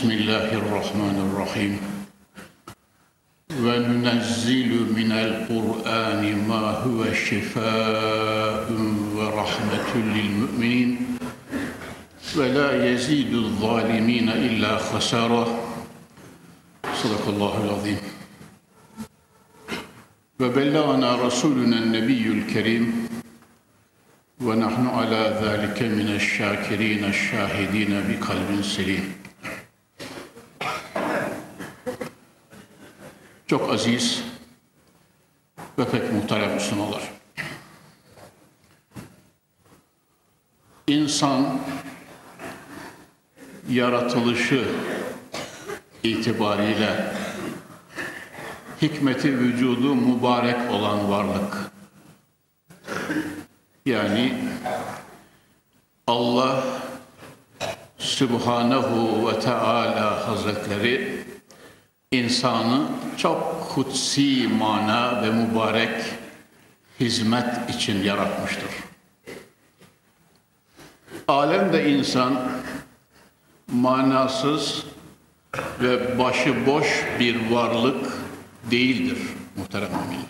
بسم الله الرحمن الرحيم. وننزل من القرآن ما هو شفاء ورحمة للمؤمنين. ولا يزيد الظالمين إلا خسارة. صدق الله العظيم. وبلغنا رسولنا النبي الكريم. ونحن على ذلك من الشاكرين الشاهدين بقلب سليم. Çok aziz ve pek muhterem Müslümanlar. İnsan yaratılışı itibariyle hikmeti vücudu mübarek olan varlık. Yani Allah Subhanahu ve Teala Hazretleri insanı çok kutsi mana ve mübarek hizmet için yaratmıştır. Alemde insan manasız ve başıboş bir varlık değildir muhterem müminler.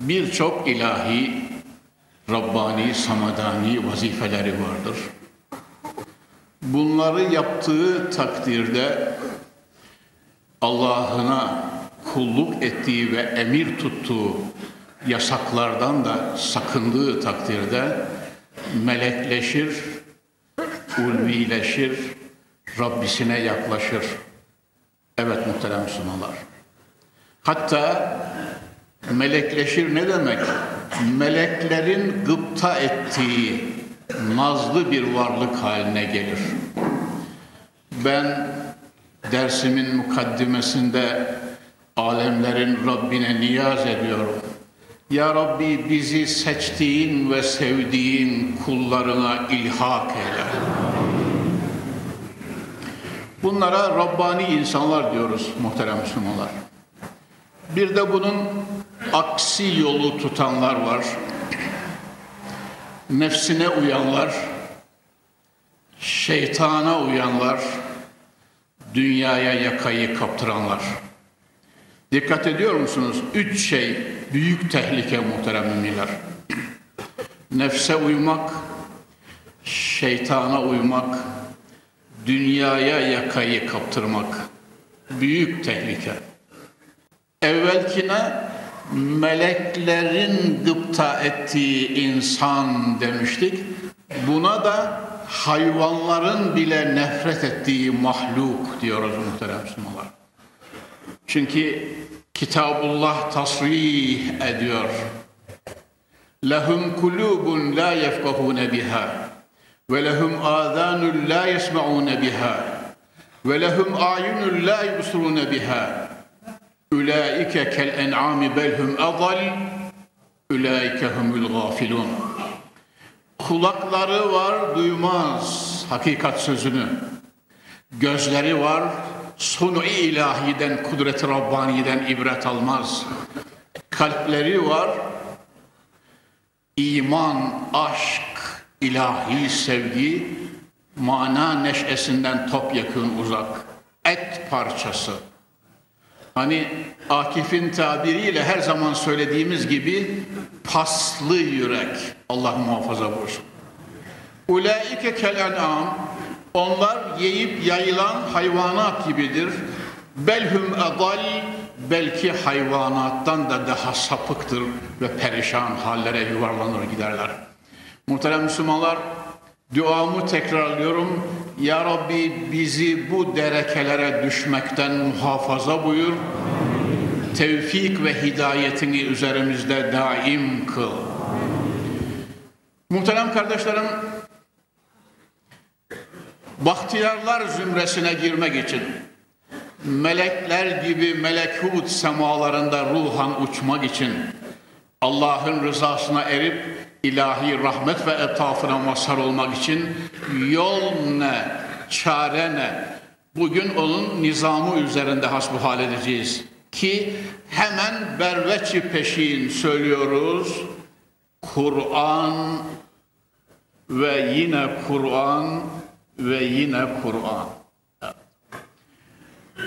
Birçok ilahi, Rabbani, Samadani vazifeleri vardır. Bunları yaptığı takdirde Allah'ına kulluk ettiği ve emir tuttuğu yasaklardan da sakındığı takdirde melekleşir, ulvileşir, Rabbisine yaklaşır. Evet muhterem Müslümanlar. Hatta melekleşir ne demek? Meleklerin gıpta ettiği nazlı bir varlık haline gelir. Ben dersimin mukaddimesinde alemlerin Rabbine niyaz ediyorum. Ya Rabbi bizi seçtiğin ve sevdiğin kullarına ilhak eyle. Bunlara Rabbani insanlar diyoruz muhterem Müslümanlar. Bir de bunun aksi yolu tutanlar var. Nefsine uyanlar, şeytana uyanlar, dünyaya yakayı kaptıranlar. Dikkat ediyor musunuz? Üç şey büyük tehlike muhterem müminler. Nefse uymak, şeytana uymak, dünyaya yakayı kaptırmak. Büyük tehlike. Evvelkine meleklerin gıpta ettiği insan demiştik. Buna da hayvanların bile nefret ettiği mahluk diyoruz muhterem Müslümanlar. Çünkü Kitabullah tasrih ediyor. Lehum kulubun la yefkahune biha ve lehum azanun la yesmaun biha ve lehum ayunun la yubsirun biha ulaike kel en'ami belhum adal ulaike humul gafilun kulakları var duymaz hakikat sözünü. Gözleri var sunu ilahiden kudret-i Rabbani'den ibret almaz. Kalpleri var iman aşk ilahi sevgi mana neşesinden topyekun uzak et parçası hani Akif'in tabiriyle her zaman söylediğimiz gibi paslı yürek Allah muhafaza buyursun Ulaike kel en'am onlar yiyip yayılan hayvanat gibidir. Belhum edal belki hayvanattan da daha sapıktır ve perişan hallere yuvarlanır giderler. Muhterem Müslümanlar duamı tekrarlıyorum. Ya Rabbi bizi bu derekelere düşmekten muhafaza buyur. Tevfik ve hidayetini üzerimizde daim kıl. Muhterem kardeşlerim, bahtiyarlar zümresine girmek için, melekler gibi melekut semalarında ruhan uçmak için, Allah'ın rızasına erip ilahi rahmet ve etafına mazhar olmak için yol ne, çare ne? Bugün onun nizamı üzerinde hasbuhal edeceğiz. Ki hemen berveçi peşin söylüyoruz. Kur'an ve yine Kur'an ve yine Kur'an.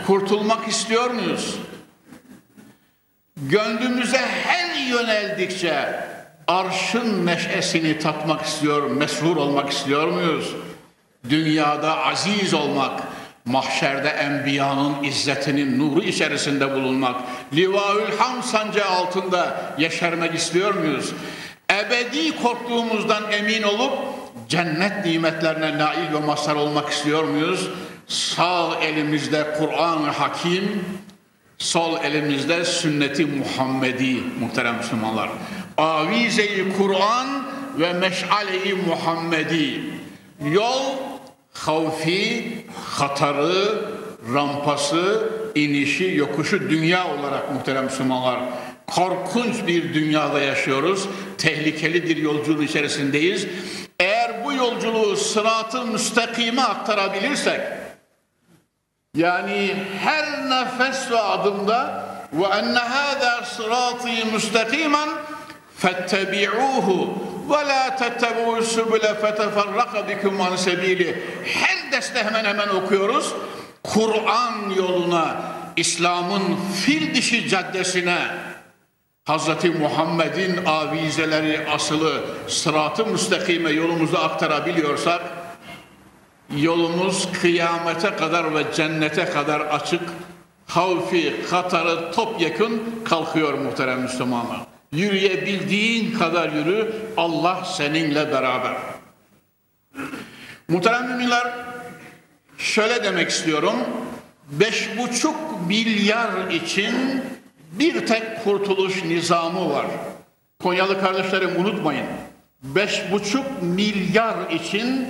Kurtulmak istiyor muyuz? Gönlümüze her yöneldikçe arşın neşesini tatmak istiyor, mesrur olmak istiyor muyuz? Dünyada aziz olmak, mahşerde enbiyanın izzetinin nuru içerisinde bulunmak, livaül ham sancağı altında yeşermek istiyor muyuz? Ebedi korktuğumuzdan emin olup cennet nimetlerine nail ve mazhar olmak istiyor muyuz? Sağ elimizde Kur'an-ı Hakim, sol elimizde sünneti Muhammedi muhterem Müslümanlar. Avize-i Kur'an ve meşale-i Muhammedi. Yol havfi, hatarı, rampası, inişi, yokuşu dünya olarak muhterem Müslümanlar. Korkunç bir dünyada yaşıyoruz. Tehlikeli bir yolculuğun içerisindeyiz. Eğer bu yolculuğu sıratı müstakime aktarabilirsek, yani her nefes ve adımda ve enne hâzâ sırâtî müstakimen fettebi'ûhu ve la tettebu'u sübüle feteferraka bikum an sebili. Her derste hemen hemen okuyoruz. Kur'an yoluna, İslam'ın fil dişi caddesine, Hazreti Muhammed'in avizeleri asılı sıratı müstakime yolumuzu aktarabiliyorsak yolumuz kıyamete kadar ve cennete kadar açık havfi, hatarı topyekun kalkıyor muhterem Müslümanlar. Yürüyebildiğin kadar yürü, Allah seninle beraber. Muhterem müminler, şöyle demek istiyorum. Beş buçuk milyar için bir tek kurtuluş nizamı var. Konyalı kardeşlerim unutmayın. Beş buçuk milyar için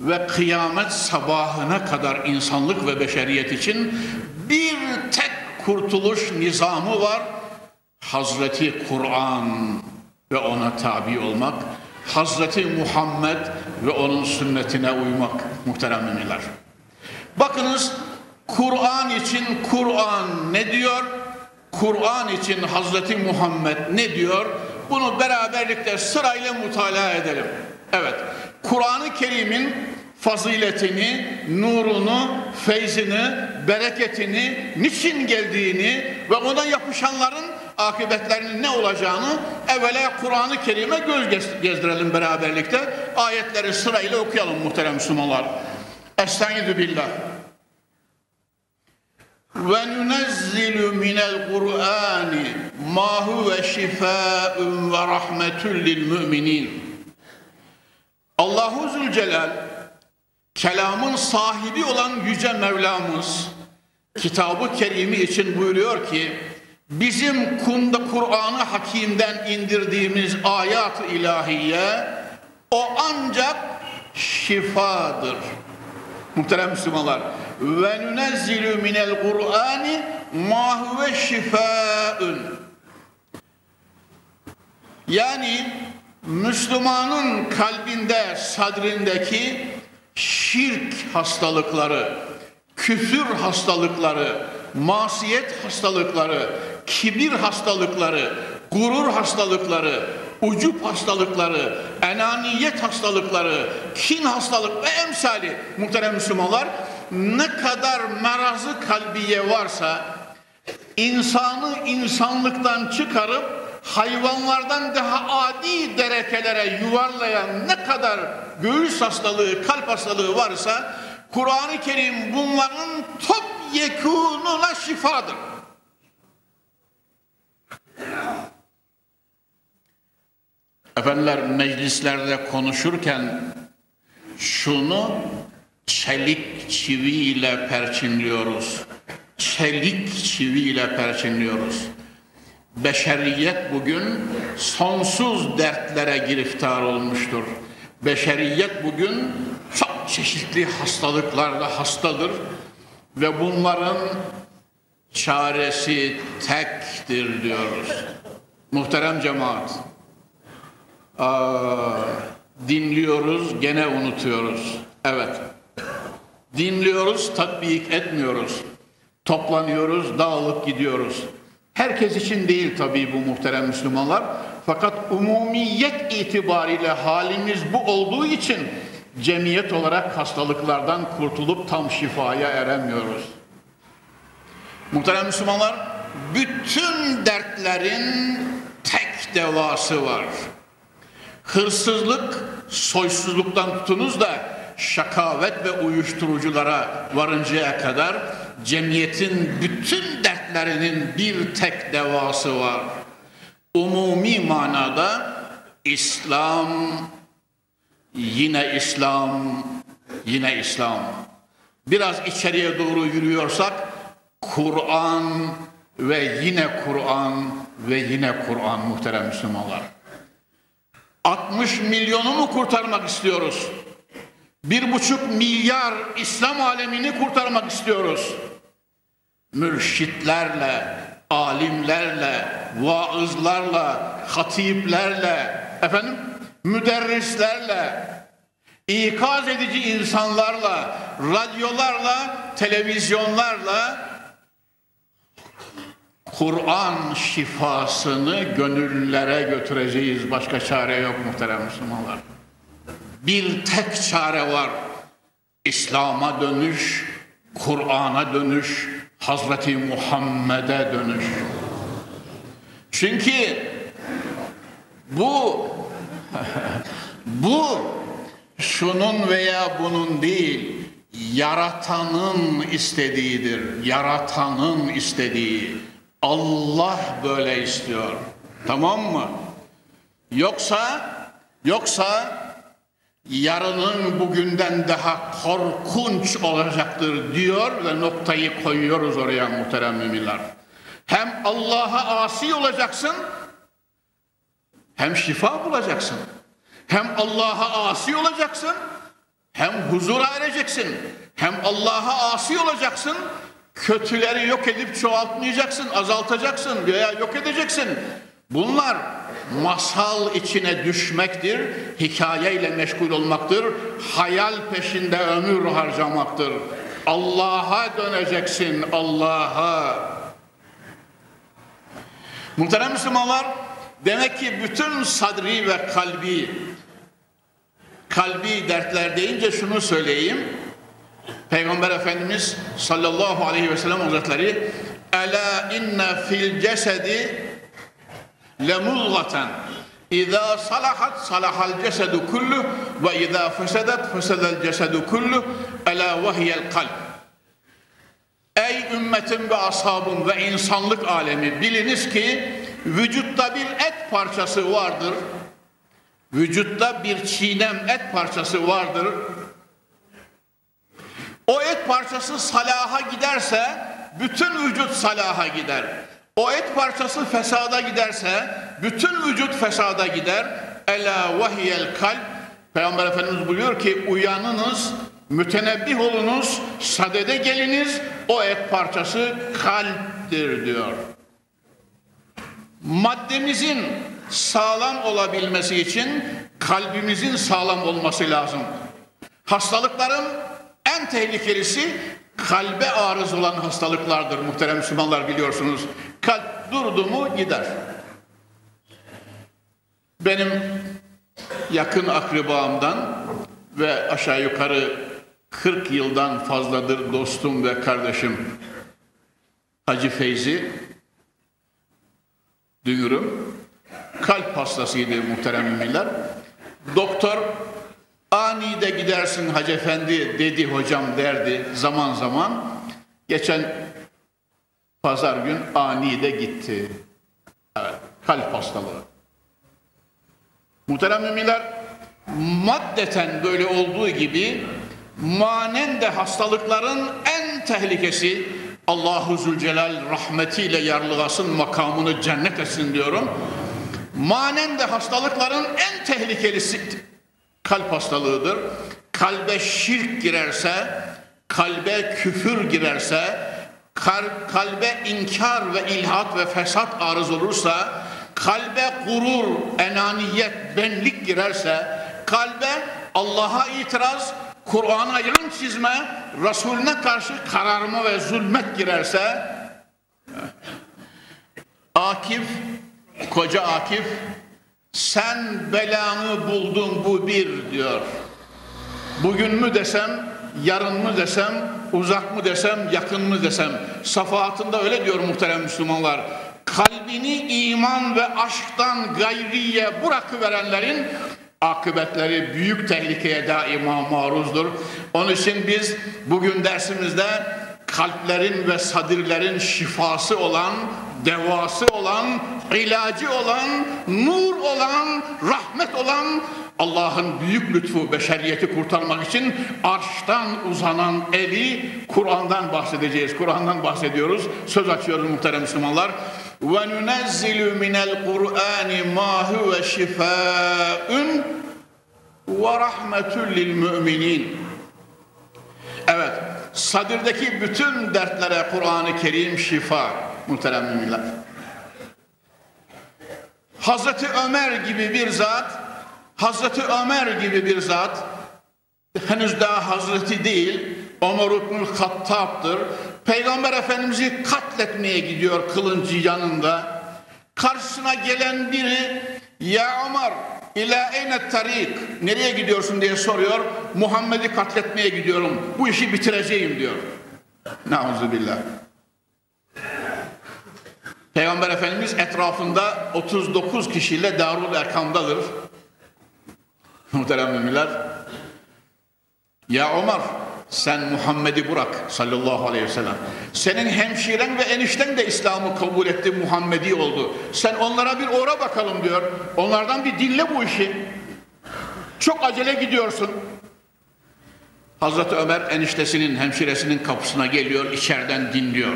ve kıyamet sabahına kadar insanlık ve beşeriyet için bir tek kurtuluş nizamı var. Hazreti Kur'an ve ona tabi olmak, Hazreti Muhammed ve onun sünnetine uymak muhterem müminler. Bakınız Kur'an için Kur'an ne diyor? Kur'an için Hazreti Muhammed ne diyor? Bunu beraberlikte sırayla mutalaa edelim. Evet, Kur'an-ı Kerim'in faziletini, nurunu, feyzini, bereketini, niçin geldiğini ve ona yapışanların akıbetlerinin ne olacağını evvela Kur'an-ı Kerim'e göz gezdirelim beraberlikte. Ayetleri sırayla okuyalım muhterem Müslümanlar. Estaizu billah. Ve nunezzilu minel Kur'ani ma huve şifaun ve rahmetun lil müminin. Allahu Zülcelal kelamın sahibi olan Yüce Mevlamız kitabı kerimi için buyuruyor ki bizim kunda Kur'an-ı Hakim'den indirdiğimiz ayat-ı ilahiye o ancak şifadır. Muhterem Müslümanlar ve nunezzilu minel Kur'ani ma huve şifaun yani Müslümanın kalbinde, sadrindeki şirk hastalıkları, küfür hastalıkları, masiyet hastalıkları, kibir hastalıkları, gurur hastalıkları, ucup hastalıkları, enaniyet hastalıkları, kin hastalık ve emsali muhterem Müslümanlar ne kadar merazı kalbiye varsa insanı insanlıktan çıkarıp hayvanlardan daha adi derekelere yuvarlayan ne kadar göğüs hastalığı, kalp hastalığı varsa Kur'an-ı Kerim bunların top yekununa şifadır. Efendiler meclislerde konuşurken şunu çelik çiviyle perçinliyoruz. Çelik çiviyle perçinliyoruz. Beşeriyet bugün sonsuz dertlere giriftar olmuştur. Beşeriyet bugün çok çeşitli hastalıklarda hastadır ve bunların çaresi tektir diyoruz. Muhterem cemaat. Dinliyoruz, gene unutuyoruz. Evet. Dinliyoruz, tatbik etmiyoruz. Toplanıyoruz, dağılıp gidiyoruz. Herkes için değil tabii bu muhterem Müslümanlar. Fakat umumiyet itibariyle halimiz bu olduğu için cemiyet olarak hastalıklardan kurtulup tam şifaya eremiyoruz. Muhterem Müslümanlar, bütün dertlerin tek devası var. Hırsızlık, soysuzluktan tutunuz da şakavet ve uyuşturuculara varıncaya kadar cemiyetin bütün dertlerinin bir tek devası var. Umumi manada İslam, yine İslam, yine İslam. Biraz içeriye doğru yürüyorsak Kur'an ve yine Kur'an ve yine Kur'an muhterem Müslümanlar. 60 milyonu mu kurtarmak istiyoruz? Bir buçuk milyar İslam alemini kurtarmak istiyoruz. Mürşitlerle, alimlerle, vaızlarla, hatiplerle, efendim, müderrislerle, ikaz edici insanlarla, radyolarla, televizyonlarla Kur'an şifasını gönüllere götüreceğiz. Başka çare yok muhterem Müslümanlar. Bir tek çare var. İslam'a dönüş, Kur'an'a dönüş, Hazreti Muhammed'e dönüş. Çünkü bu bu şunun veya bunun değil, yaratanın istediğidir. Yaratanın istediği. Allah böyle istiyor. Tamam mı? Yoksa yoksa yarının bugünden daha korkunç olacaktır diyor ve noktayı koyuyoruz oraya muhterem müminler. Hem Allah'a asi olacaksın hem şifa bulacaksın. Hem Allah'a asi olacaksın hem huzura ereceksin. Hem Allah'a asi olacaksın kötüleri yok edip çoğaltmayacaksın, azaltacaksın veya yok edeceksin. Bunlar masal içine düşmektir, hikayeyle meşgul olmaktır, hayal peşinde ömür harcamaktır. Allah'a döneceksin, Allah'a. Muhterem Müslümanlar, demek ki bütün sadri ve kalbi, kalbi dertler deyince şunu söyleyeyim. Peygamber Efendimiz sallallahu aleyhi ve sellem hazretleri Ela inne fil cesedi lemulgaten İza salahat salahal cesedu kullu ve izâ fesedet fesedel cesedu kullu ela vehiyel kalp Ey ümmetim ve ashabım ve insanlık alemi biliniz ki vücutta bir et parçası vardır. Vücutta bir çiğnem et parçası vardır. O et parçası salaha giderse bütün vücut salaha gider. O et parçası fesada giderse bütün vücut fesada gider. Ela vahiyel kalp Peygamber Efendimiz buyuruyor ki uyanınız, mütenebbih olunuz, sadede geliniz, o et parçası kalptir diyor. Maddemizin sağlam olabilmesi için kalbimizin sağlam olması lazım. Hastalıkların en tehlikelisi kalbe arız olan hastalıklardır muhterem Müslümanlar biliyorsunuz. Kalp durdu mu gider. Benim yakın akribamdan ve aşağı yukarı 40 yıldan fazladır dostum ve kardeşim Hacı Feyzi duyurum. Kalp hastasıydı muhterem müminler. Doktor Anide gidersin Hacı Efendi dedi hocam derdi zaman zaman. Geçen pazar gün anide gitti. Evet, kalp hastalığı. Muhterem müminler, maddeten böyle olduğu gibi manen de hastalıkların en tehlikesi Allahu Zülcelal rahmetiyle yarlıgasın makamını cennet etsin diyorum. Manen de hastalıkların en tehlikelisi kalp hastalığıdır. kalbe şirk girerse, kalbe küfür girerse, kalbe inkar ve ilhat ve fesat arız olursa, kalbe gurur, enaniyet, benlik girerse, kalbe Allah'a itiraz, Kur'an'a yan çizme, Resulüne karşı kararma ve zulmet girerse, Akif, koca Akif, sen belanı buldun bu bir diyor. Bugün mü desem, yarın mı desem, uzak mı desem, yakın mı desem. Safahatında öyle diyor muhterem Müslümanlar. Kalbini iman ve aşktan gayriye bırakıverenlerin akıbetleri büyük tehlikeye daima maruzdur. Onun için biz bugün dersimizde kalplerin ve sadirlerin şifası olan, devası olan, ilacı olan, nur olan, rahmet olan Allah'ın büyük lütfu beşeriyeti kurtarmak için arştan uzanan eli Kur'an'dan bahsedeceğiz. Kur'an'dan bahsediyoruz. Söz açıyoruz muhterem Müslümanlar. Kur'ani ma huve şifaun ve rahmetun lil müminin. Evet, sadirdeki bütün dertlere Kur'an-ı Kerim şifa muhterem müminler. Hazreti Ömer gibi bir zat Hazreti Ömer gibi bir zat henüz daha Hazreti değil Ömer İbnül Hattab'dır. Peygamber Efendimiz'i katletmeye gidiyor kılıncı yanında. Karşısına gelen biri ya Ömer ila eyne tarik nereye gidiyorsun diye soruyor. Muhammed'i katletmeye gidiyorum. Bu işi bitireceğim diyor. Nauzubillah. Peygamber Efendimiz etrafında 39 kişiyle Darul Erkam'dadır. Muhterem müminler. Ya Ömer sen Muhammed'i bırak sallallahu aleyhi ve sellem. Senin hemşiren ve enişten de İslam'ı kabul etti Muhammedi oldu. Sen onlara bir uğra bakalım diyor. Onlardan bir dinle bu işi. Çok acele gidiyorsun. Hazreti Ömer eniştesinin hemşiresinin kapısına geliyor içeriden dinliyor.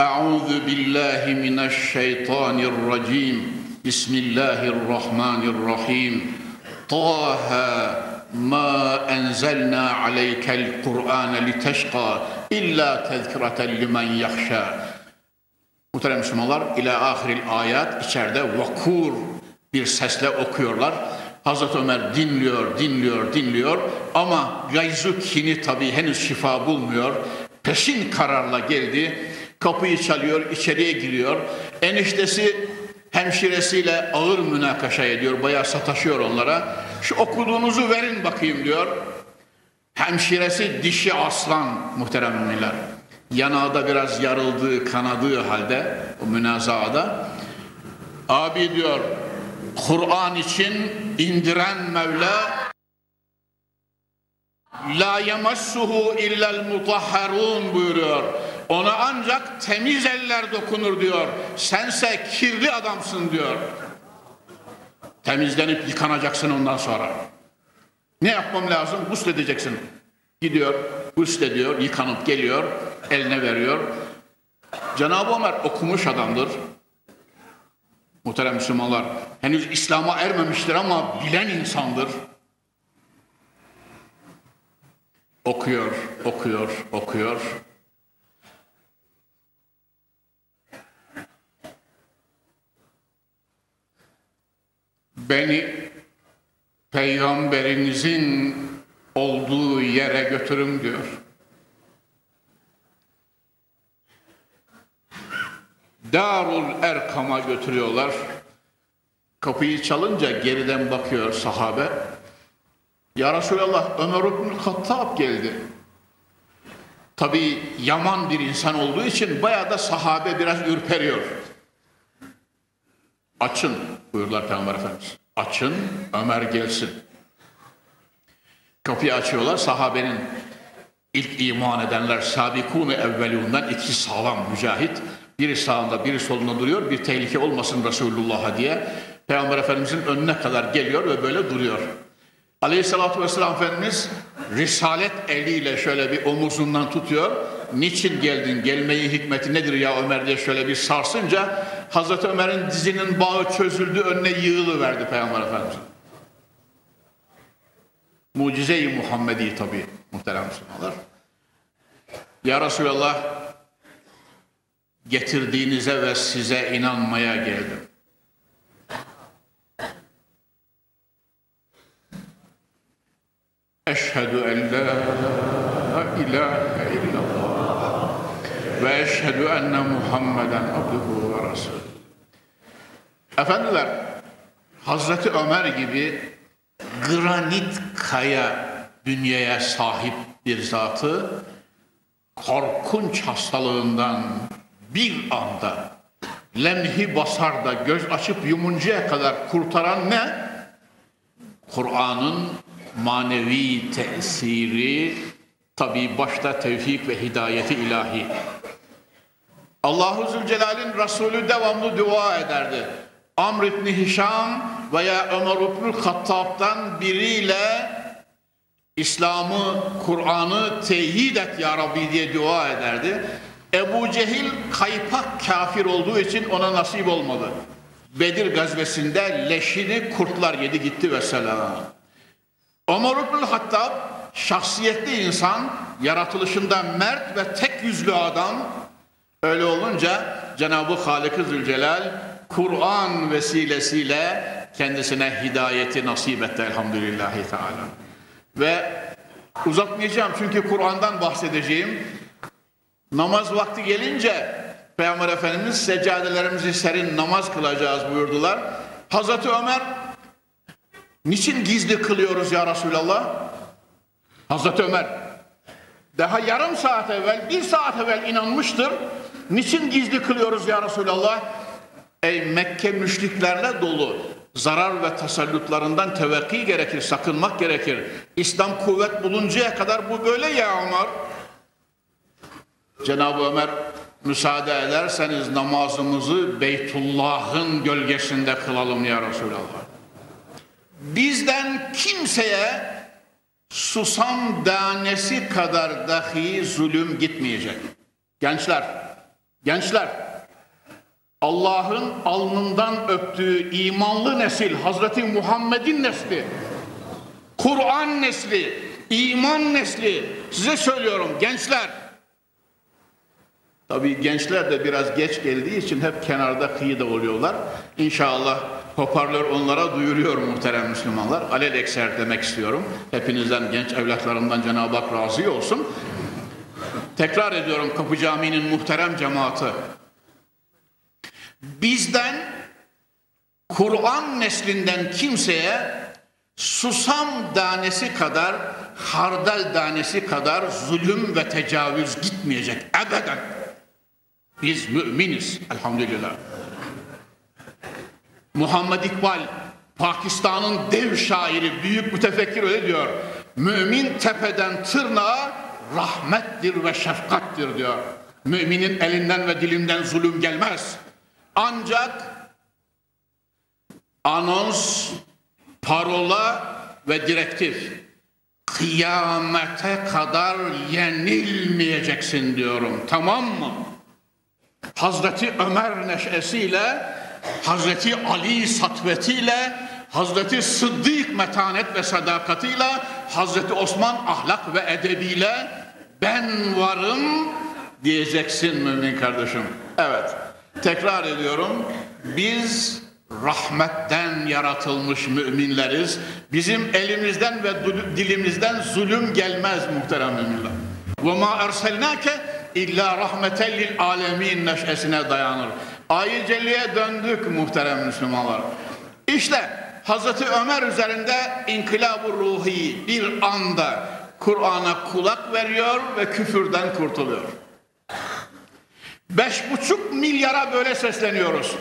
Euzu billahi mineşşeytanirracim. Bismillahirrahmanirrahim. Taha ma enzelna aleykel Kur'ane liteşqa illa tezkireten limen yahşa. Muhterem Müslümanlar ila ahiril ayat içeride vakur bir sesle okuyorlar. Hazreti Ömer dinliyor, dinliyor, dinliyor ama gayzu kini tabi henüz şifa bulmuyor. Peşin kararla geldi. Kapıyı çalıyor, içeriye giriyor. Eniştesi hemşiresiyle ağır münakaşa ediyor. Bayağı sataşıyor onlara. Şu okuduğunuzu verin bakayım diyor. Hemşiresi dişi aslan muhterem müminler. Yanağı biraz yarıldığı, kanadığı halde o münazaada. Abi diyor Kur'an için indiren Mevla La yemassuhu illel mutahharun buyuruyor. Ona ancak temiz eller dokunur diyor. Sense kirli adamsın diyor. Temizlenip yıkanacaksın ondan sonra. Ne yapmam lazım? Gusledeceksin. Gidiyor, guslediyor, yıkanıp geliyor, eline veriyor. Cenab-ı Ömer okumuş adamdır. Muhterem Müslümanlar, henüz İslam'a ermemiştir ama bilen insandır. Okuyor, okuyor, okuyor. Beni peygamberinizin olduğu yere götürün diyor. Darul Erkam'a götürüyorlar. Kapıyı çalınca geriden bakıyor sahabe. Ya Resulallah Ömer İbn Hattab geldi. Tabi yaman bir insan olduğu için bayağı da sahabe biraz ürperiyor. Açın buyurlar Peygamber Efendimiz. Açın Ömer gelsin. Kapıyı açıyorlar sahabenin ilk iman edenler sabikune evvelundan iki sağlam mücahit. Biri sağında biri solunda duruyor. Bir tehlike olmasın Resulullah'a diye. Peygamber Efendimizin önüne kadar geliyor ve böyle duruyor. Aleyhissalatü vesselam Efendimiz risalet eliyle şöyle bir omuzundan tutuyor. Niçin geldin? Gelmeyi hikmeti nedir ya Ömer diye şöyle bir sarsınca Hazreti Ömer'in dizinin bağı çözüldü önüne yığılı verdi Peygamber Efendimiz. Mucize-i Muhammedi tabi muhterem Müslümanlar. Ya Resulallah getirdiğinize ve size inanmaya geldim. Eşhedü en la ilahe illallah ve eşhedü enne Muhammeden abduhu resul. Efendiler, Hazreti Ömer gibi granit kaya dünyaya sahip bir zatı korkunç hastalığından bir anda lemhi basarda göz açıp yumuncaya kadar kurtaran ne? Kur'an'ın manevi tesiri tabi başta tevfik ve hidayeti ilahi. Allahu Zülcelal'in Resulü devamlı dua ederdi. Amr İbni Hişam veya Ömer İbni Hattab'dan biriyle İslam'ı, Kur'an'ı teyit et ya Rabbi diye dua ederdi. Ebu Cehil kaypak kafir olduğu için ona nasip olmadı. Bedir gazvesinde leşini kurtlar yedi gitti ve selam. Ömer İbni Hattab şahsiyetli insan, yaratılışında mert ve tek yüzlü adam. Öyle olunca Cenab-ı Halik-i Zülcelal Kur'an vesilesiyle kendisine hidayeti nasip etti elhamdülillahi teala. Ve uzatmayacağım çünkü Kur'an'dan bahsedeceğim. Namaz vakti gelince Peygamber Efendimiz seccadelerimizi serin namaz kılacağız buyurdular. Hazreti Ömer niçin gizli kılıyoruz ya Resulallah? Hazreti Ömer daha yarım saat evvel, bir saat evvel inanmıştır. Niçin gizli kılıyoruz ya Resulallah? Ey Mekke müşriklerle dolu zarar ve tasallutlarından tevekki gerekir, sakınmak gerekir. İslam kuvvet buluncaya kadar bu böyle ya Ömer. Cenab-ı Ömer müsaade ederseniz namazımızı Beytullah'ın gölgesinde kılalım ya Resulallah. Bizden kimseye susam danesi kadar dahi zulüm gitmeyecek. Gençler, gençler, Allah'ın alnından öptüğü imanlı nesil, Hazreti Muhammed'in nesli, Kur'an nesli, iman nesli, size söylüyorum gençler, Tabii gençler de biraz geç geldiği için hep kenarda kıyıda oluyorlar. İnşallah hoparlör onlara duyuruyor muhterem Müslümanlar. Alel ekser demek istiyorum. Hepinizden genç evlatlarımdan Cenab-ı Hak razı olsun. Tekrar ediyorum Kapı Camii'nin muhterem cemaati. Bizden Kur'an neslinden kimseye susam tanesi kadar, hardal tanesi kadar zulüm ve tecavüz gitmeyecek. Ebeden. Biz müminiz elhamdülillah. Muhammed İkbal Pakistan'ın dev şairi, büyük mütefekkir öyle diyor. Mümin tepeden tırnağa rahmettir ve şefkattir diyor. Müminin elinden ve dilinden zulüm gelmez. Ancak anons, parola ve direktif kıyamete kadar yenilmeyeceksin diyorum. Tamam mı? Hazreti Ömer neşesiyle, Hazreti Ali satvetiyle, Hazreti Sıddık metanet ve sadakatiyle, Hazreti Osman ahlak ve edebiyle ben varım diyeceksin mümin kardeşim. Evet. Tekrar ediyorum. Biz rahmetten yaratılmış müminleriz. Bizim elimizden ve dilimizden zulüm gelmez muhterem müminler. Ve ma erselnake illa rahmeten lil alemin neşesine dayanır. Ayı celliye döndük muhterem Müslümanlar. İşte Hazreti Ömer üzerinde inkılab-ı ruhi bir anda Kur'an'a kulak veriyor ve küfürden kurtuluyor. Beş buçuk milyara böyle sesleniyoruz.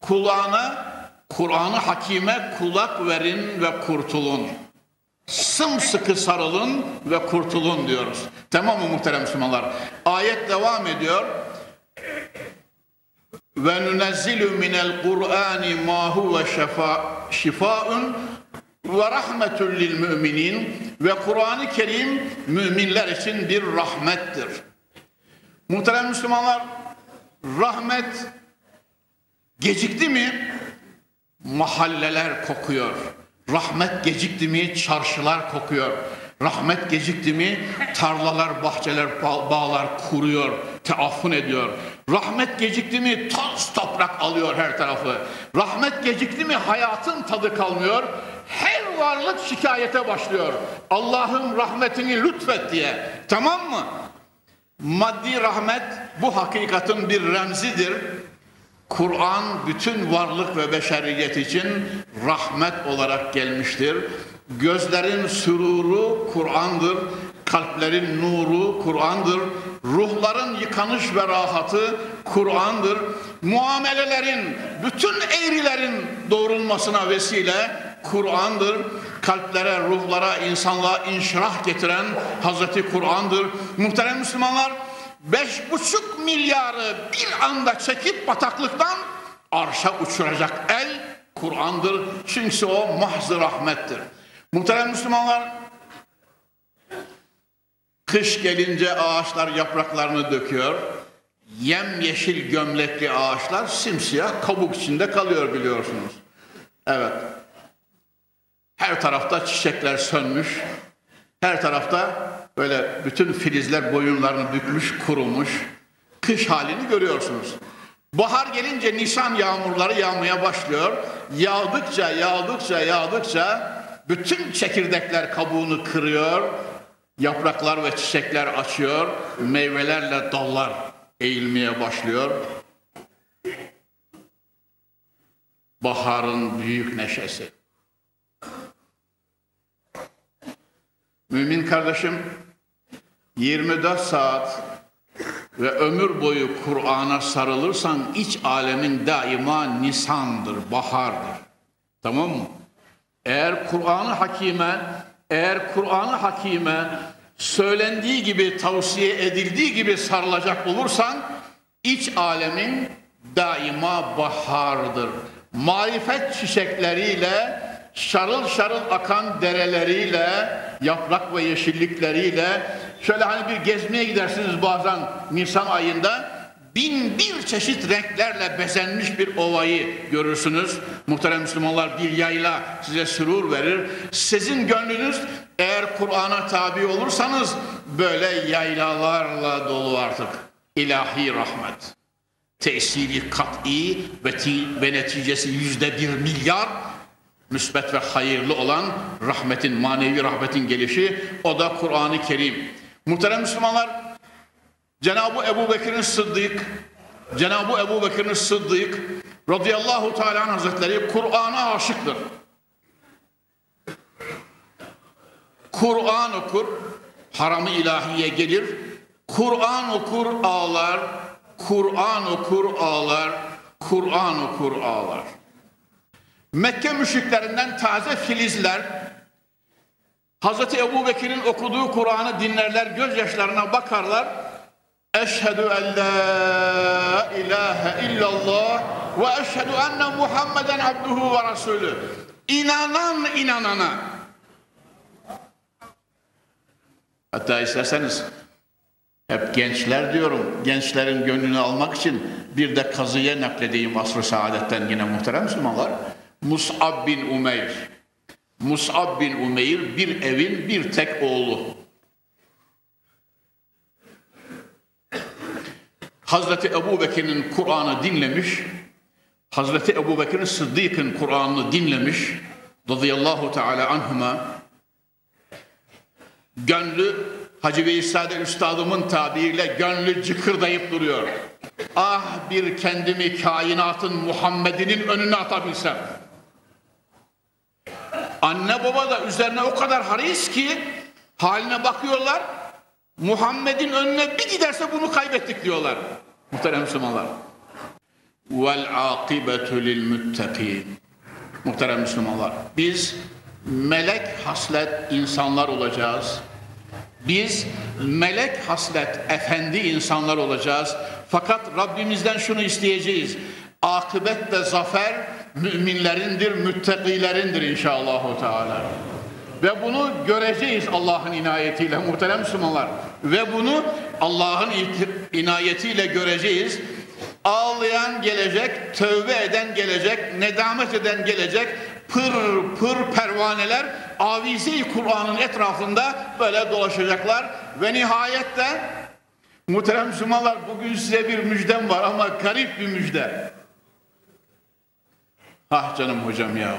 Kulağına, Kur'an'ı hakime kulak verin ve kurtulun sımsıkı sarılın ve kurtulun diyoruz. Tamam mı muhterem Müslümanlar? Ayet devam ediyor. Ve nunezzilu minel Kur'ani ma huve şifaun ve rahmetun lil müminin ve Kur'an-ı Kerim müminler için bir rahmettir. Muhterem Müslümanlar rahmet gecikti mi mahalleler kokuyor. Rahmet gecikti mi çarşılar kokuyor. Rahmet gecikti mi tarlalar, bahçeler, bağlar kuruyor, teaffun ediyor. Rahmet gecikti mi toz toprak alıyor her tarafı. Rahmet gecikti mi hayatın tadı kalmıyor. Her varlık şikayete başlıyor. Allah'ım rahmetini lütfet diye. Tamam mı? Maddi rahmet bu hakikatin bir remzidir. Kur'an bütün varlık ve beşeriyet için rahmet olarak gelmiştir. Gözlerin süruru Kur'an'dır, kalplerin nuru Kur'an'dır, ruhların yıkanış ve rahatı Kur'an'dır. Muamelelerin, bütün eğrilerin doğrulmasına vesile Kur'an'dır. Kalplere, ruhlara, insanlığa inşirah getiren Hazreti Kur'an'dır. Muhterem Müslümanlar, beş buçuk milyarı bir anda çekip bataklıktan arşa uçuracak el Kur'an'dır. Çünkü o mahzı rahmettir. Muhterem Müslümanlar, kış gelince ağaçlar yapraklarını döküyor. Yem yeşil gömlekli ağaçlar simsiyah kabuk içinde kalıyor biliyorsunuz. Evet. Her tarafta çiçekler sönmüş. Her tarafta böyle bütün filizler boyunlarını bükmüş, kurumuş. Kış halini görüyorsunuz. Bahar gelince Nisan yağmurları yağmaya başlıyor. Yağdıkça, yağdıkça, yağdıkça bütün çekirdekler kabuğunu kırıyor. Yapraklar ve çiçekler açıyor. Meyvelerle dallar eğilmeye başlıyor. Baharın büyük neşesi. Mümin kardeşim 24 saat ve ömür boyu Kur'an'a sarılırsan iç alemin daima nisandır, bahardır. Tamam mı? Eğer Kur'an-ı Hakime, eğer Kur'an-ı Hakime söylendiği gibi, tavsiye edildiği gibi sarılacak olursan iç alemin daima bahardır. Marifet çiçekleriyle, şarıl şarıl akan dereleriyle, yaprak ve yeşillikleriyle şöyle hani bir gezmeye gidersiniz bazen Nisan ayında bin bir çeşit renklerle bezenmiş bir ovayı görürsünüz. Muhterem Müslümanlar bir yayla size sürur verir. Sizin gönlünüz eğer Kur'an'a tabi olursanız böyle yaylalarla dolu artık. İlahi rahmet. Tesiri kat'i ve, ve neticesi yüzde bir milyar müsbet ve hayırlı olan rahmetin, manevi rahmetin gelişi o da Kur'an-ı Kerim. Muhterem Müslümanlar Cenab-ı Ebu Bekir'in Sıddık Cenab-ı Ebu Bekir'in Sıddık radıyallahu teala hazretleri Kur'an'a aşıktır. Kur'an okur, haramı ilahiye gelir. Kur'an okur ağlar, Kur'an okur ağlar, Kur'an okur ağlar. Mekke müşriklerinden taze filizler Hazreti Ebu Bekir'in okuduğu Kur'an'ı dinlerler, gözyaşlarına bakarlar. Eşhedü en la ilahe illallah ve eşhedü enne Muhammeden abduhu ve rasulü. İnanan inanana. Hatta isterseniz hep gençler diyorum. Gençlerin gönlünü almak için bir de kazıya nakledeyim asr-ı saadetten yine muhterem Müslümanlar. Mus'ab bin Umeyr. Mus'ab bin Umeyr bir evin bir tek oğlu. Hazreti Ebu Bekir'in Kur'an'ı dinlemiş, Hazreti Ebu Bekir'in Sıddık'ın Kur'an'ını dinlemiş, radıyallahu teala anhuma, gönlü Hacı Veysade Üstadımın tabiriyle gönlü cıkırdayıp duruyor. Ah bir kendimi kainatın Muhammed'inin önüne atabilsem. Anne baba da üzerine o kadar haris ki haline bakıyorlar. Muhammed'in önüne bir giderse bunu kaybettik diyorlar. Muhterem Müslümanlar. Vel akibetu lil muttaqin. Muhterem Müslümanlar. Biz melek haslet insanlar olacağız. Biz melek haslet efendi insanlar olacağız. Fakat Rabbimizden şunu isteyeceğiz. Akıbet ve zafer müminlerindir, müttakilerindir inşallah Teala. Ve bunu göreceğiz Allah'ın inayetiyle muhterem Müslümanlar. Ve bunu Allah'ın inayetiyle göreceğiz. Ağlayan gelecek, tövbe eden gelecek, nedamet eden gelecek, pır pır pervaneler avize-i Kur'an'ın etrafında böyle dolaşacaklar ve nihayet de muhterem Müslümanlar bugün size bir müjdem var ama garip bir müjde. Ah canım hocam ya.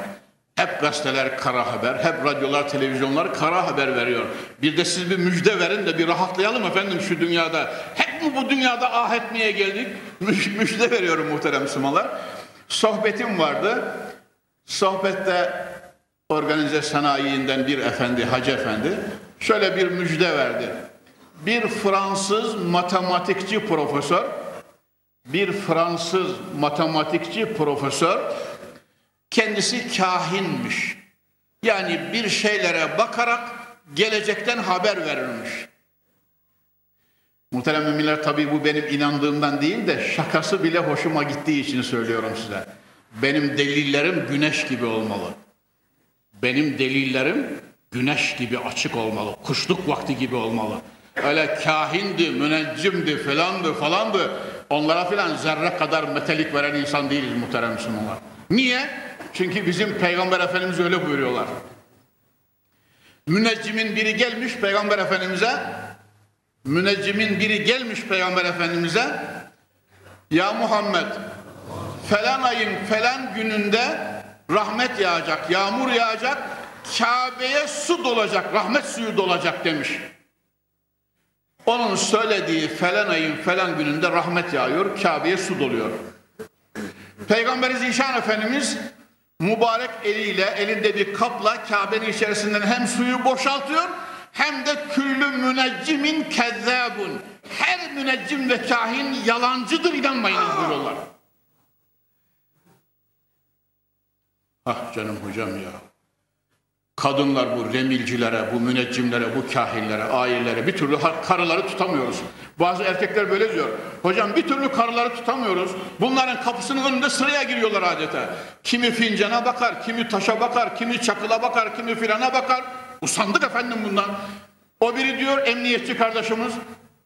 Hep gazeteler kara haber, hep radyolar, televizyonlar kara haber veriyor. Bir de siz bir müjde verin de bir rahatlayalım efendim şu dünyada. Hep mi bu dünyada ah etmeye geldik? müjde veriyorum muhterem Müslümanlar. Sohbetim vardı. Sohbette organize sanayiinden bir efendi, hacı efendi şöyle bir müjde verdi. Bir Fransız matematikçi profesör, bir Fransız matematikçi profesör kendisi kahinmiş. Yani bir şeylere bakarak gelecekten haber verirmiş. Muhterem müminler tabii bu benim inandığımdan değil de şakası bile hoşuma gittiği için söylüyorum size. Benim delillerim güneş gibi olmalı. Benim delillerim güneş gibi açık olmalı. Kuşluk vakti gibi olmalı. Öyle kahindi, müneccimdi falandı falandı. Onlara filan zerre kadar metelik veren insan değiliz muhterem Müslümanlar. Niye? Çünkü bizim Peygamber Efendimiz öyle buyuruyorlar. Müneccimin biri gelmiş Peygamber Efendimiz'e müneccimin biri gelmiş Peygamber Efendimiz'e Ya Muhammed falan ayın falan gününde rahmet yağacak, yağmur yağacak, Kabe'ye su dolacak, rahmet suyu dolacak demiş. Onun söylediği falan ayın falan gününde rahmet yağıyor, Kabe'ye su doluyor. Peygamberi Zişan Efendimiz mübarek eliyle, elinde bir kapla Kabe'nin içerisinden hem suyu boşaltıyor hem de küllü müneccimin kezzabun. Her müneccim ve kahin yalancıdır inanmayınız buyuruyorlar. Ah canım hocam ya. Kadınlar bu remilcilere, bu müneccimlere, bu kahinlere, ailelere bir türlü karıları tutamıyoruz. Bazı erkekler böyle diyor. Hocam bir türlü karıları tutamıyoruz. Bunların kapısının önünde sıraya giriyorlar adeta. Kimi fincana bakar, kimi taşa bakar, kimi çakıla bakar, kimi filana bakar. Usandık efendim bundan. O biri diyor emniyetçi kardeşimiz.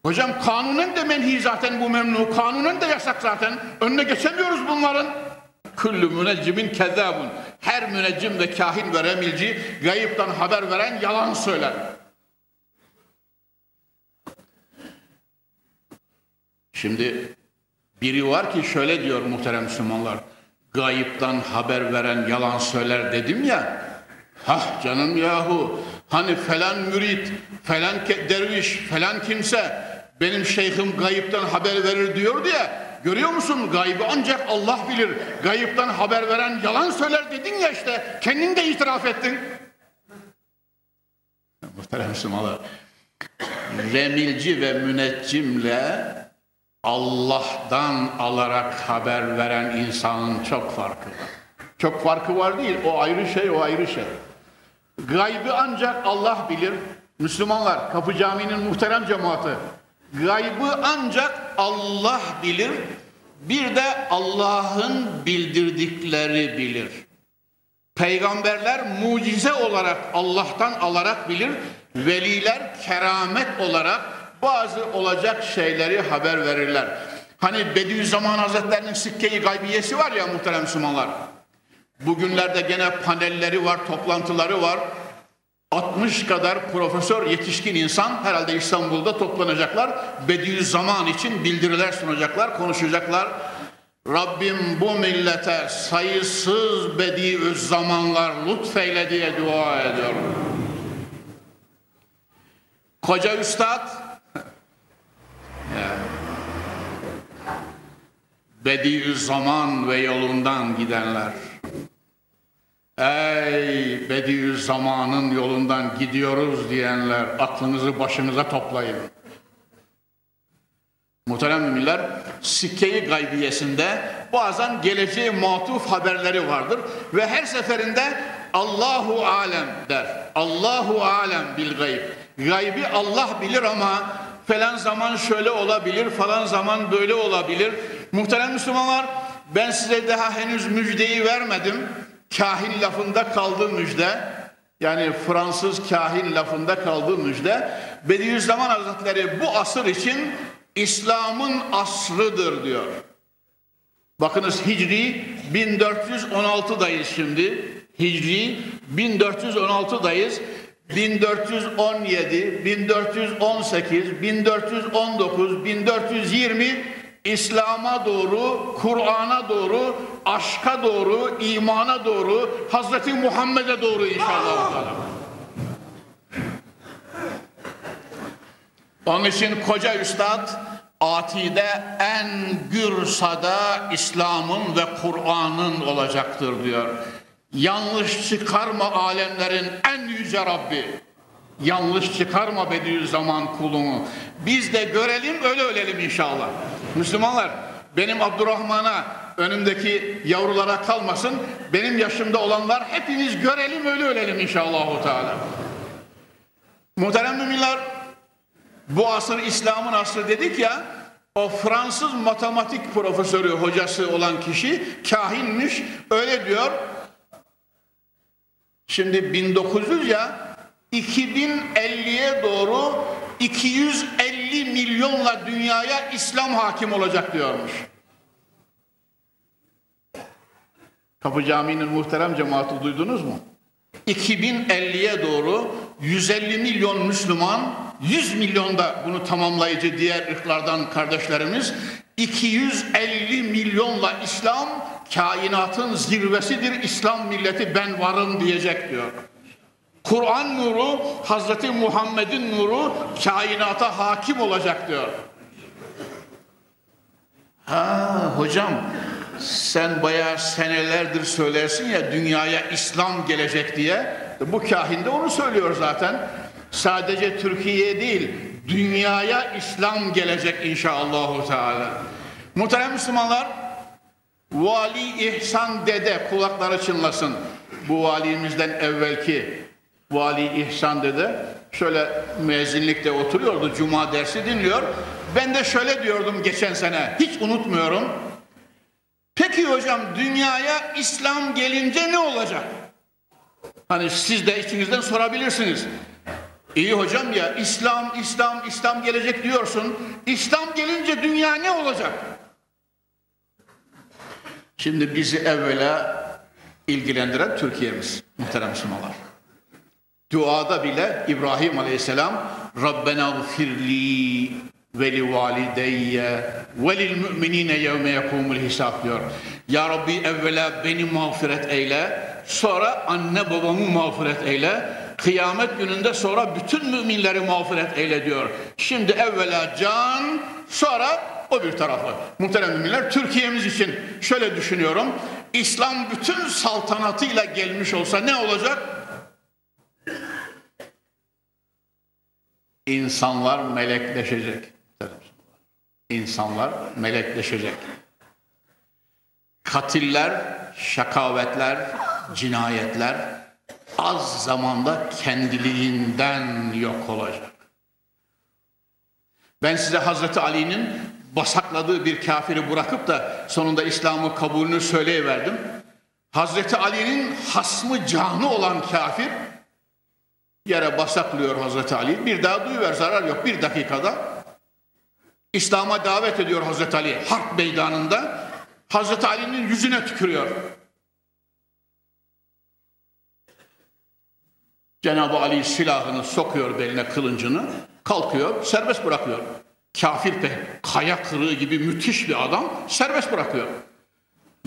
Hocam kanunen de menhi zaten bu memnu. Kanunen de yasak zaten. Önüne geçemiyoruz bunların. Küllü müneccimin kezzabun. Her müneccim ve kahin ve remilci gayıptan haber veren yalan söyler. Şimdi biri var ki şöyle diyor muhterem Müslümanlar. Gayıptan haber veren yalan söyler dedim ya. Hah canım yahu. Hani falan mürit, falan derviş, falan kimse benim şeyhim gayıptan haber verir diyor diye Görüyor musun? Gaybı ancak Allah bilir. Gayıptan haber veren yalan söyler dedin ya işte. Kendin de itiraf ettin. Muhterem Müslümanlar. Remilci ve müneccimle Allah'tan alarak haber veren insanın çok farkı var. Çok farkı var değil. O ayrı şey, o ayrı şey. Gaybı ancak Allah bilir. Müslümanlar, Kapı Camii'nin muhterem cemaati, Gaybı ancak Allah bilir. Bir de Allah'ın bildirdikleri bilir. Peygamberler mucize olarak Allah'tan alarak bilir. Veliler keramet olarak bazı olacak şeyleri haber verirler. Hani Bediüzzaman Hazretlerinin sikke-i gaybiyesi var ya muhterem Müslümanlar. Bugünlerde gene panelleri var, toplantıları var. 60 kadar profesör yetişkin insan herhalde İstanbul'da toplanacaklar. Bediüzzaman için bildiriler sunacaklar, konuşacaklar. Rabbim bu millete sayısız bediüzzamanlar lütfeyle diye dua ediyorum. Koca üstad Bediüzzaman ve yolundan gidenler Ey Bediüzzaman'ın yolundan gidiyoruz diyenler aklınızı başınıza toplayın. Muhterem müminler, sikke-i gaybiyesinde bazen geleceğe matuf haberleri vardır ve her seferinde Allahu alem der. Allahu alem bil gayb. Gaybi Allah bilir ama falan zaman şöyle olabilir, falan zaman böyle olabilir. Muhterem Müslümanlar, ben size daha henüz müjdeyi vermedim kahin lafında kaldı müjde. Yani Fransız kahin lafında kaldı müjde. Bediüzzaman Hazretleri bu asır için İslam'ın asrıdır diyor. Bakınız Hicri 1416'dayız şimdi. Hicri 1416'dayız. 1417, 1418, 1419, 1420 İslam'a doğru, Kur'an'a doğru, aşka doğru, imana doğru, Hazreti Muhammed'e doğru inşallah. Onun için koca üstad atide en gürsada İslam'ın ve Kur'an'ın olacaktır diyor. Yanlış çıkarma alemlerin en yüce Rabbi. Yanlış çıkarma Bediüzzaman kulunu. Biz de görelim öyle ölelim inşallah. Müslümanlar benim Abdurrahman'a önümdeki yavrulara kalmasın. Benim yaşımda olanlar hepimiz görelim öyle ölelim inşallah. Teala. Muhterem müminler bu asır İslam'ın asrı dedik ya o Fransız matematik profesörü hocası olan kişi kahinmiş öyle diyor Şimdi 1900 ya 2050'ye doğru 250 milyonla dünyaya İslam hakim olacak diyormuş. Kapı Camii'nin muhterem cemaati duydunuz mu? 2050'ye doğru 150 milyon Müslüman, 100 milyon da bunu tamamlayıcı diğer ırklardan kardeşlerimiz, 250 milyonla İslam kainatın zirvesidir İslam milleti ben varım diyecek diyor. Kur'an nuru Hazreti Muhammed'in nuru kainata hakim olacak diyor. Ha hocam sen bayağı senelerdir söylersin ya dünyaya İslam gelecek diye. Bu kahin de onu söylüyor zaten. Sadece Türkiye değil dünyaya İslam gelecek inşallah. Teala. Muhterem Müslümanlar Vali İhsan Dede kulakları çınlasın. Bu valimizden evvelki Vali İhsan Dede şöyle müezzinlikte oturuyordu. Cuma dersi dinliyor. Ben de şöyle diyordum geçen sene. Hiç unutmuyorum. Peki hocam dünyaya İslam gelince ne olacak? Hani siz de içinizden sorabilirsiniz. İyi hocam ya İslam, İslam, İslam gelecek diyorsun. İslam gelince dünya ne olacak? Şimdi bizi evvela ilgilendiren Türkiye'miz muhterem Müslümanlar. Duada bile İbrahim Aleyhisselam Rabbena gfirli ve li valideyye ve lil müminine yevme yekumul hisab diyor. Ya Rabbi evvela beni mağfiret eyle, sonra anne babamı mağfiret eyle, kıyamet gününde sonra bütün müminleri mağfiret eyle diyor. Şimdi evvela can, sonra o bir tarafı. Muhterem müminler Türkiye'miz için şöyle düşünüyorum. İslam bütün saltanatıyla gelmiş olsa ne olacak? İnsanlar melekleşecek. İnsanlar melekleşecek. Katiller, şakavetler, cinayetler az zamanda kendiliğinden yok olacak. Ben size Hazreti Ali'nin basakladığı bir kafiri bırakıp da sonunda İslam'ı kabulünü söyleyiverdim. Hazreti Ali'nin hasmı canı olan kafir yere basaklıyor Hazreti Ali. Bir daha duyuver zarar yok bir dakikada. İslam'a davet ediyor Hazreti Ali harp meydanında. Hazreti Ali'nin yüzüne tükürüyor. Cenab-ı Ali silahını sokuyor beline kılıncını, kalkıyor, serbest bırakıyor kafir pe kaya kırığı gibi müthiş bir adam serbest bırakıyor.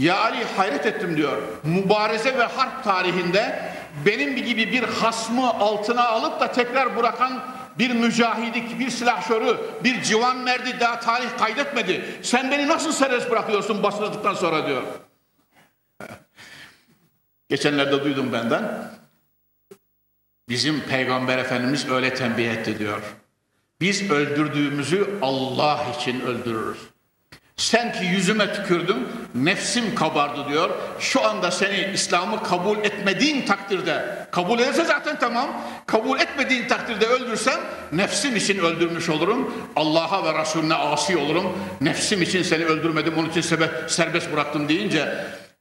Ya Ali hayret ettim diyor. Mübareze ve harp tarihinde benim gibi bir hasmı altına alıp da tekrar bırakan bir mücahidik, bir silahşörü, bir civan merdi daha tarih kaydetmedi. Sen beni nasıl serbest bırakıyorsun basıldıktan sonra diyor. Geçenlerde duydum benden. Bizim Peygamber Efendimiz öyle tembih etti diyor. Biz öldürdüğümüzü Allah için öldürürüz. Sen ki yüzüme tükürdün, nefsim kabardı diyor. Şu anda seni İslam'ı kabul etmediğin takdirde, kabul ederse zaten tamam, kabul etmediğin takdirde öldürsem, nefsim için öldürmüş olurum. Allah'a ve Resulüne asi olurum. Nefsim için seni öldürmedim, onun için serbest bıraktım deyince,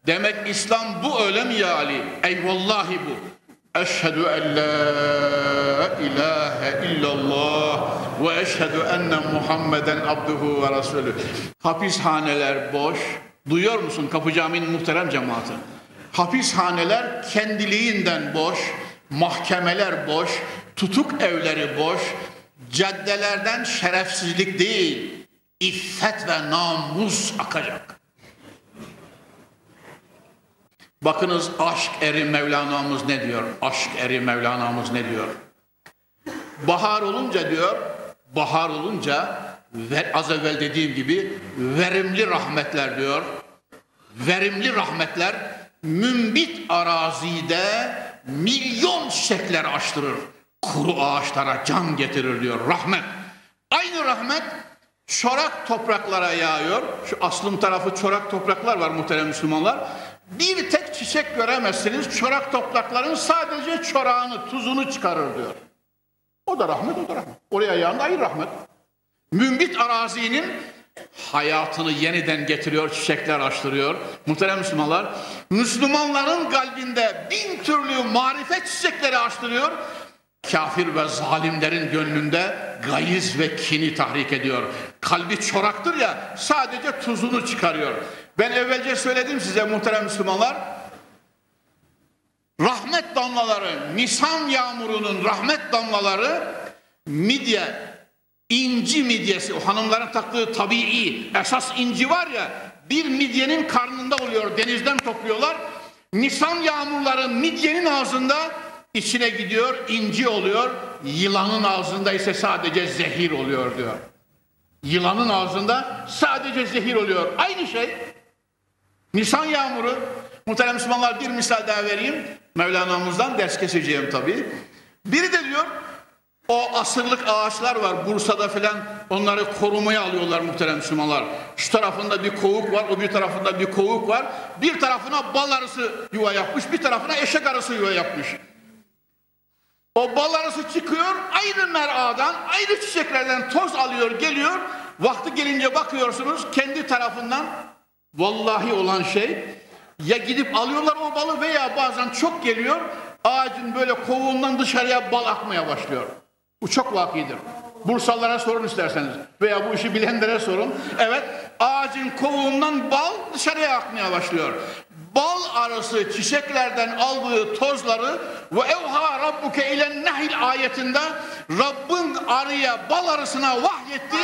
demek İslam bu öyle mi ya Ali? Eyvallahi bu. Eşhedü en la ilahe illallah ve eşhedü enne Muhammeden abduhu ve resulü. Hapishaneler boş. Duyuyor musun Kapı Camii'nin muhterem cemaati? Hapishaneler kendiliğinden boş, mahkemeler boş, tutuk evleri boş, caddelerden şerefsizlik değil, iffet ve namus akacak. Bakınız aşk eri Mevlana'mız ne diyor? Aşk eri Mevlana'mız ne diyor? Bahar olunca diyor, bahar olunca ve az evvel dediğim gibi verimli rahmetler diyor. Verimli rahmetler mümbit arazide milyon çiçekler açtırır. Kuru ağaçlara can getirir diyor rahmet. Aynı rahmet çorak topraklara yağıyor. Şu aslım tarafı çorak topraklar var muhterem Müslümanlar. Bir tek çiçek göremezsiniz. Çorak toprakların sadece çorağını, tuzunu çıkarır diyor. O da rahmet, o da rahmet. Oraya yağan ayrı rahmet. Mümbit arazinin hayatını yeniden getiriyor, çiçekler açtırıyor. Muhterem Müslümanlar, Müslümanların kalbinde bin türlü marifet çiçekleri açtırıyor. Kafir ve zalimlerin gönlünde gayiz ve kini tahrik ediyor. Kalbi çoraktır ya, sadece tuzunu çıkarıyor. Ben evvelce söyledim size muhterem Müslümanlar, rahmet damlaları, Nisan yağmurunun rahmet damlaları midye, inci midyesi, o hanımların taktığı tabii esas inci var ya, bir midyenin karnında oluyor, denizden topluyorlar. Nisan yağmurları midyenin ağzında içine gidiyor, inci oluyor. Yılanın ağzında ise sadece zehir oluyor diyor. Yılanın ağzında sadece zehir oluyor. Aynı şey. Nisan yağmuru. Muhterem Müslümanlar bir misal daha vereyim. Mevlana'mızdan ders keseceğim tabii. Biri de diyor o asırlık ağaçlar var Bursa'da filan onları korumaya alıyorlar muhterem Müslümanlar. Şu tarafında bir kovuk var, o bir tarafında bir kovuk var. Bir tarafına bal arısı yuva yapmış, bir tarafına eşek arısı yuva yapmış. O bal arısı çıkıyor, aynı meradan, aynı çiçeklerden toz alıyor, geliyor. Vakti gelince bakıyorsunuz kendi tarafından vallahi olan şey ya gidip alıyorlar o balı veya bazen çok geliyor ağacın böyle kovuğundan dışarıya bal akmaya başlıyor. Bu çok vakidir. Bursalılara sorun isterseniz veya bu işi bilenlere sorun. Evet ağacın kovuğundan bal dışarıya akmaya başlıyor. Bal arısı çiçeklerden aldığı tozları ve evha rabbuke ilen nehil ayetinde Rabbin arıya bal arısına vahyetti.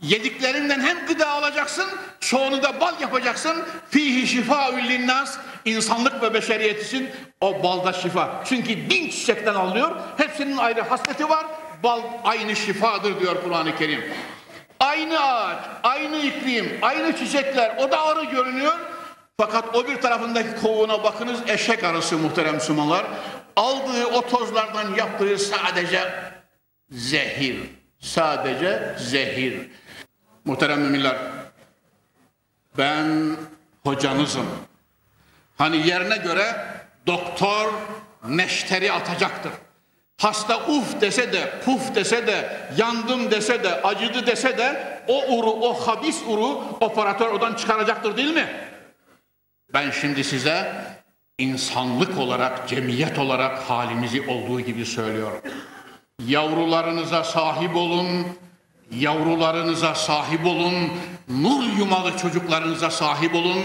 Yediklerinden hem gıda alacaksın, çoğunu da bal yapacaksın. Fihi şifa linnas, insanlık ve beşeriyet için o balda şifa. Çünkü bin çiçekten alıyor, hepsinin ayrı hasreti var. Bal aynı şifadır diyor Kur'an-ı Kerim. Aynı ağaç, aynı iklim, aynı çiçekler, o da arı görünüyor. Fakat o bir tarafındaki kovuğuna bakınız eşek arısı muhterem Müslümanlar. Aldığı o tozlardan yaptığı sadece zehir. Sadece zehir. Muhterem müminler, ben hocanızım. Hani yerine göre doktor neşteri atacaktır. Hasta uf dese de, puf dese de, yandım dese de, acıdı dese de o uru, o habis uru operatör odan çıkaracaktır değil mi? Ben şimdi size insanlık olarak, cemiyet olarak halimizi olduğu gibi söylüyorum. Yavrularınıza sahip olun, Yavrularınıza sahip olun, nur yumalı çocuklarınıza sahip olun.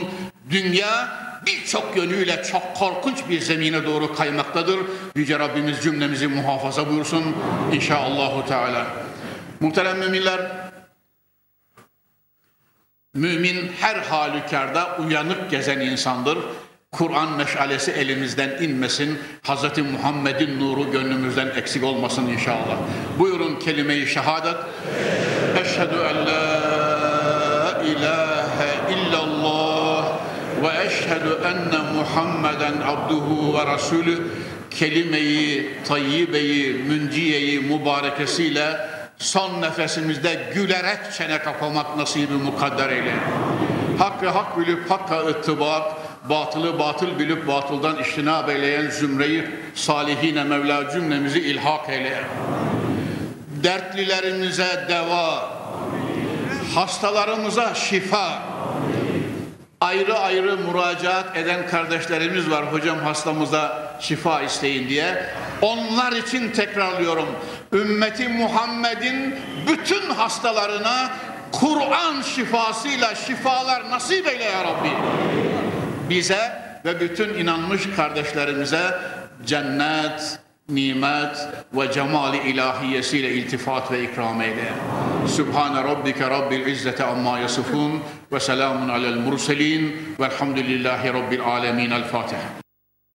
Dünya birçok yönüyle çok korkunç bir zemine doğru kaymaktadır. Yüce Rabbimiz cümlemizi muhafaza buyursun inşallahü teala. Muhterem müminler, mümin her halükarda uyanık gezen insandır. Kur'an meşalesi elimizden inmesin. Hz. Muhammed'in nuru gönlümüzden eksik olmasın inşallah. Buyurun kelime-i şehadet. Eşhedü en la ilahe illallah ve eşhedü enne Muhammeden abduhu ve rasulü kelimeyi, tayyibeyi, münciyeyi mübarekesiyle son nefesimizde gülerek çene kapamak nasibi mukadder eyle. Hakkı hak bilip hakka ıttibak, batılı batıl bilip batıldan iştinab eyleyen zümreyi salihine Mevla cümlemizi ilhak eyle. Dertlilerimize deva, hastalarımıza şifa, ayrı ayrı müracaat eden kardeşlerimiz var hocam hastamıza şifa isteyin diye. Onlar için tekrarlıyorum. Ümmeti Muhammed'in bütün hastalarına Kur'an şifasıyla şifalar nasip eyle ya Rabbi bize ve bütün inanmış kardeşlerimize cennet, nimet ve cemali ilahiyesiyle iltifat ve ikram eyle. Sübhane Rabbike Rabbil İzzete amma yasifun ve selamun alel murselin velhamdülillahi Rabbil alemin. El Fatiha.